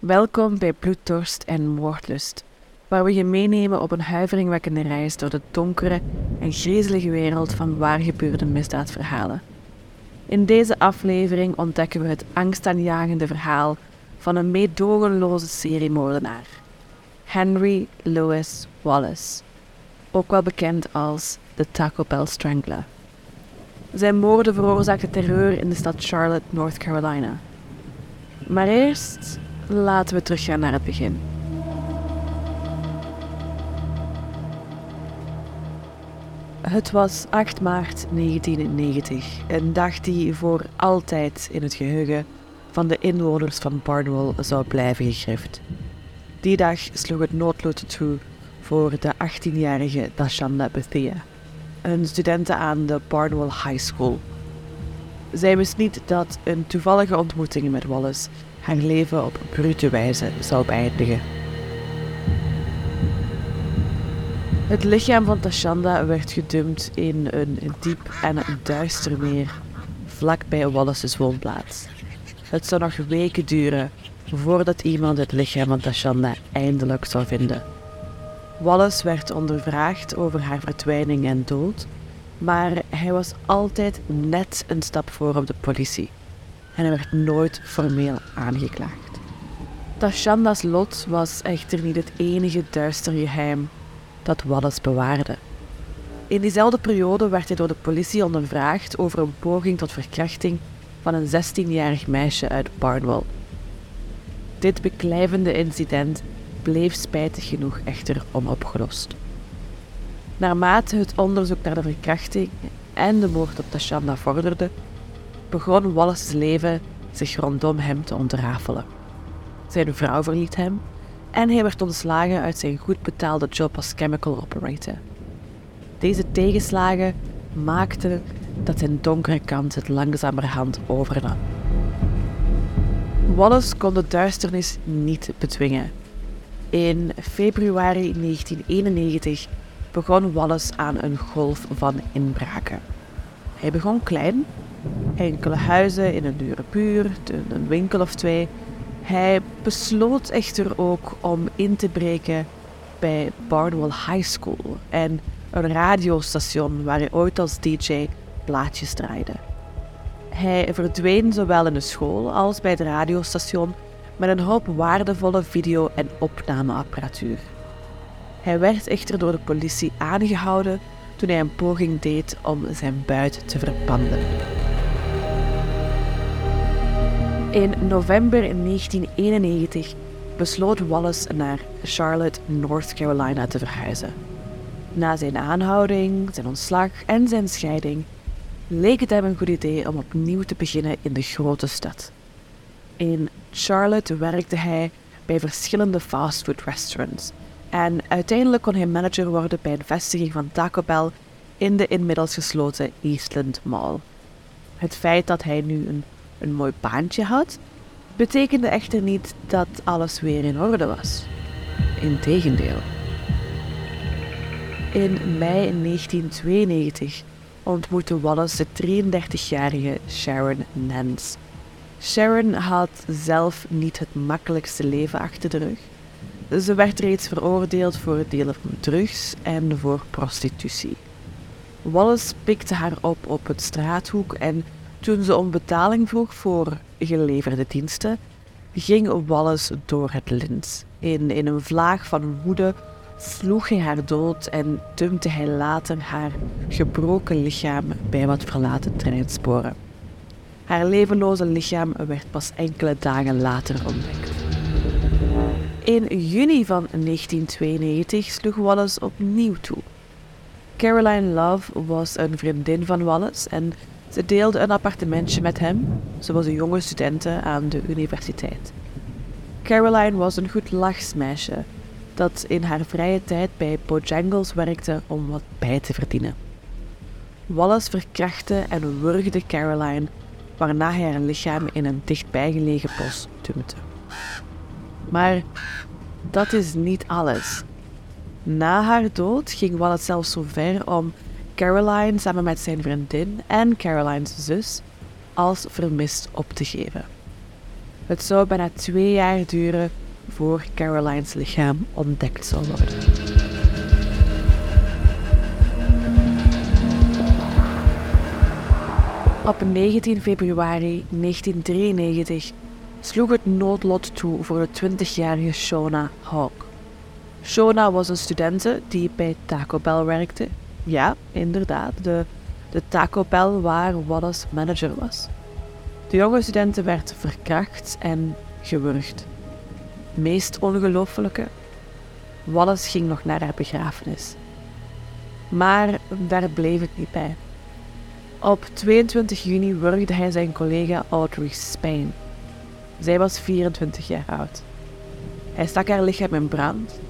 Welkom bij Bloeddorst en Moordlust, waar we je meenemen op een huiveringwekkende reis door de donkere en grizelige wereld van waargebeurde misdaadverhalen. In deze aflevering ontdekken we het angstaanjagende verhaal van een meedogenloze seriemoordenaar, Henry Louis Wallace, ook wel bekend als de Taco Bell Strangler. Zijn moorden veroorzaakten terreur in de stad Charlotte, North Carolina. Maar eerst laten we teruggaan naar het begin. Het was 8 maart 1990, een dag die voor altijd in het geheugen van de inwoners van Barnwell zou blijven gegrift. Die dag sloeg het noodlot toe voor de 18-jarige Dashanda Bethea, een studente aan de Barnwell High School. Zij wist niet dat een toevallige ontmoeting met Wallace haar leven op brute wijze zou beëindigen. Het lichaam van Tashanda werd gedumpt in een diep en duister meer vlakbij Wallace's woonplaats. Het zou nog weken duren voordat iemand het lichaam van Tashanda eindelijk zou vinden. Wallace werd ondervraagd over haar verdwijning en dood, maar hij was altijd net een stap voor op de politie en hij werd nooit formeel aangeklaagd. Tashanda's lot was echter niet het enige duister geheim dat Wallace bewaarde. In diezelfde periode werd hij door de politie ondervraagd over een poging tot verkrachting van een 16-jarig meisje uit Barnwell. Dit beklijvende incident bleef spijtig genoeg echter onopgelost. Naarmate het onderzoek naar de verkrachting en de moord op Tashanda vorderde, begon Wallace's leven zich rondom hem te ontrafelen. Zijn vrouw verliet hem en hij werd ontslagen uit zijn goed betaalde job als chemical operator. Deze tegenslagen maakten dat zijn donkere kant het langzamerhand overnam. Wallace kon de duisternis niet bedwingen. In februari 1991 begon Wallace aan een golf van inbraken. Hij begon klein enkele huizen in een dure buurt, een winkel of twee. Hij besloot echter ook om in te breken bij Barnwell High School en een radiostation waar hij ooit als DJ plaatjes draaide. Hij verdween zowel in de school als bij het radiostation met een hoop waardevolle video- en opnameapparatuur. Hij werd echter door de politie aangehouden toen hij een poging deed om zijn buit te verpanden. In november 1991 besloot Wallace naar Charlotte, North Carolina te verhuizen. Na zijn aanhouding, zijn ontslag en zijn scheiding leek het hem een goed idee om opnieuw te beginnen in de grote stad. In Charlotte werkte hij bij verschillende fastfood restaurants en uiteindelijk kon hij manager worden bij een vestiging van Taco Bell in de inmiddels gesloten Eastland Mall. Het feit dat hij nu een een mooi baantje had, betekende echter niet dat alles weer in orde was. Integendeel. In mei 1992 ontmoette Wallace de 33-jarige Sharon Nance. Sharon had zelf niet het makkelijkste leven achter de rug. Ze werd reeds veroordeeld voor het delen van drugs en voor prostitutie. Wallace pikte haar op op het straathoek en toen ze om betaling vroeg voor geleverde diensten, ging Wallace door het lint. In, in een vlaag van woede sloeg hij haar dood en dumpte hij later haar gebroken lichaam bij wat verlaten treinsporen. Haar levenloze lichaam werd pas enkele dagen later ontdekt. In juni van 1992 sloeg Wallace opnieuw toe. Caroline Love was een vriendin van Wallace en ze deelde een appartementje met hem. Ze was een jonge studente aan de universiteit. Caroline was een goed lachsmeisje dat in haar vrije tijd bij Bojangles werkte om wat bij te verdienen. Wallace verkrachtte en wurgde Caroline, waarna hij haar lichaam in een dichtbijgelegen bos dumpte. Maar dat is niet alles. Na haar dood ging Wallace zelfs zo ver om Caroline samen met zijn vriendin en Caroline's zus als vermist op te geven. Het zou bijna twee jaar duren voor Caroline's lichaam ontdekt zou worden. Op 19 februari 1993 sloeg het noodlot toe voor de 20-jarige Shona Hawk. Shona was een studente die bij Taco Bell werkte. Ja, inderdaad, de, de Taco Bell waar Wallace manager was. De jonge studente werd verkracht en gewurgd. Meest ongelooflijke, Wallace ging nog naar haar begrafenis. Maar daar bleef het niet bij. Op 22 juni wurgde hij zijn collega Audrey Spain. Zij was 24 jaar oud. Hij stak haar lichaam in brand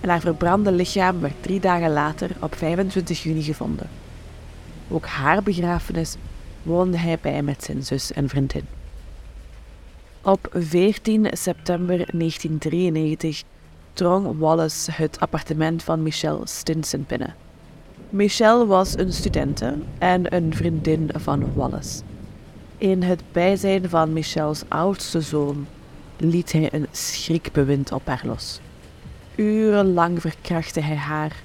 en haar verbrande lichaam werd drie dagen later op 25 juni gevonden. Ook haar begrafenis woonde hij bij met zijn zus en vriendin. Op 14 september 1993 drong Wallace het appartement van Michelle Stinson binnen. Michelle was een studente en een vriendin van Wallace. In het bijzijn van Michelle's oudste zoon liet hij een schrikbewind op haar los. Urenlang verkrachtte hij haar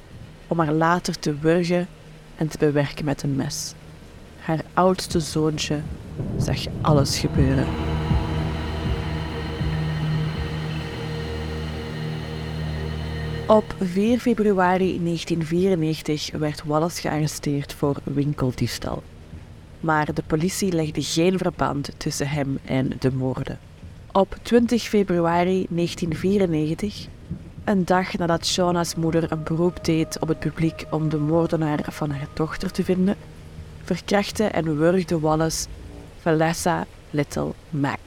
om haar later te wurgen en te bewerken met een mes. Haar oudste zoontje zag alles gebeuren. Op 4 februari 1994 werd Wallace gearresteerd voor winkeldiefstal. Maar de politie legde geen verband tussen hem en de moorden. Op 20 februari 1994, een dag nadat Shauna's moeder een beroep deed op het publiek om de moordenaar van haar dochter te vinden, verkrachtte en wurgde Wallace Vanessa Little Mac.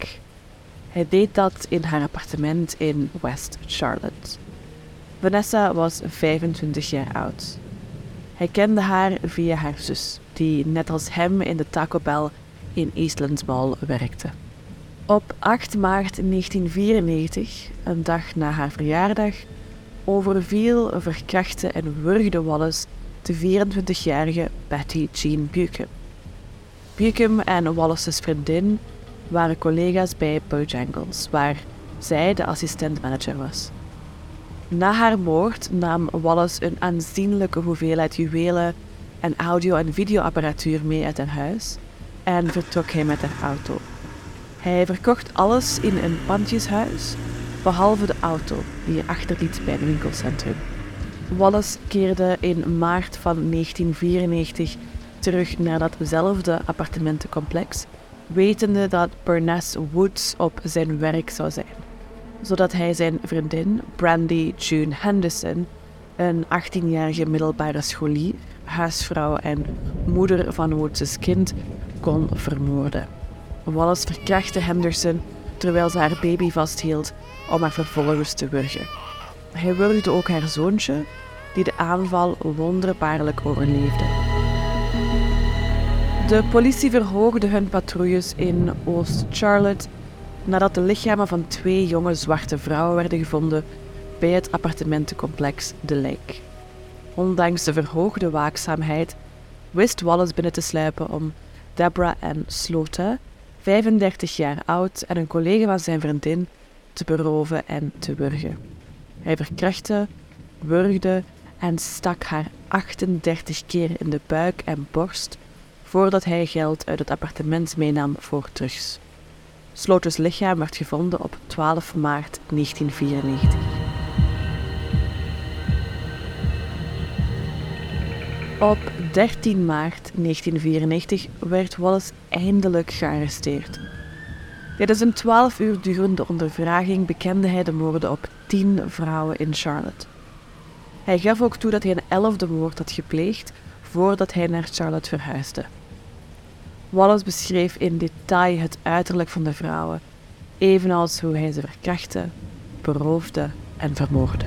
Hij deed dat in haar appartement in West Charlotte. Vanessa was 25 jaar oud. Hij kende haar via haar zus, die net als hem in de Taco Bell in Eastlands Mall werkte. Op 8 maart 1994, een dag na haar verjaardag, overviel, verkrachtte en wurgde Wallace de 24-jarige Betty Jean Buchem. Buchem en Wallace's vriendin waren collega's bij Bojangles, waar zij de assistent-manager was. Na haar moord nam Wallace een aanzienlijke hoeveelheid juwelen en audio- en videoapparatuur mee uit haar huis en vertrok hij met haar auto. Hij verkocht alles in een pandjeshuis, behalve de auto die hij achterliet bij een winkelcentrum. Wallace keerde in maart van 1994 terug naar datzelfde appartementencomplex, wetende dat Bernice Woods op zijn werk zou zijn zodat hij zijn vriendin Brandy June Henderson, een 18-jarige middelbare scholier, huisvrouw en moeder van Woods' kind, kon vermoorden. Wallace verkrachtte Henderson terwijl ze haar baby vasthield om haar vervolgens te wurgen. Hij wurgde ook haar zoontje, die de aanval wonderbaarlijk overleefde. De politie verhoogde hun patrouilles in Oost-Charlotte nadat de lichamen van twee jonge zwarte vrouwen werden gevonden bij het appartementencomplex The Lake. Ondanks de verhoogde waakzaamheid wist Wallace binnen te sluipen om Deborah Ann Slota, 35 jaar oud en een collega van zijn vriendin, te beroven en te wurgen. Hij verkrachtte, wurgde en stak haar 38 keer in de buik en borst voordat hij geld uit het appartement meenam voor drugs. Sloters lichaam werd gevonden op 12 maart 1994. Op 13 maart 1994 werd Wallace eindelijk gearresteerd. Tijdens een 12 uur durende ondervraging bekende hij de moorden op 10 vrouwen in Charlotte. Hij gaf ook toe dat hij een elfde moord had gepleegd voordat hij naar Charlotte verhuisde. Wallace beschreef in detail het uiterlijk van de vrouwen, evenals hoe hij ze verkrachtte, beroofde en vermoordde.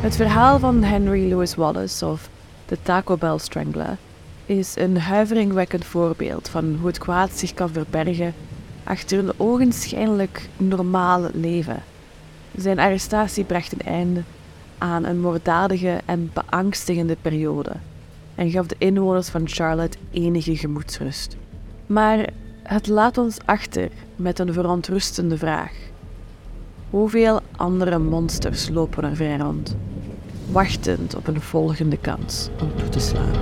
Het verhaal van Henry Louis Wallace, of de Taco Bell Strangler, is een huiveringwekkend voorbeeld van hoe het kwaad zich kan verbergen achter een ogenschijnlijk normaal leven. Zijn arrestatie bracht een einde aan een moorddadige en beangstigende periode. en gaf de inwoners van Charlotte enige gemoedsrust. Maar het laat ons achter met een verontrustende vraag. Hoeveel andere monsters lopen er vrij rond, wachtend op een volgende kans om toe te slaan?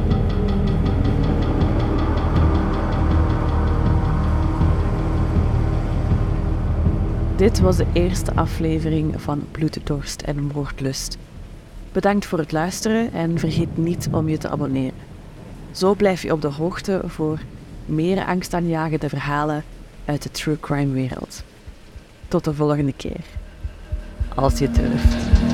Dit was de eerste aflevering van Bloeddorst en Moordlust. Bedankt voor het luisteren en vergeet niet om je te abonneren. Zo blijf je op de hoogte voor meer angstaanjagende verhalen uit de true crime wereld. Tot de volgende keer. Als je durft.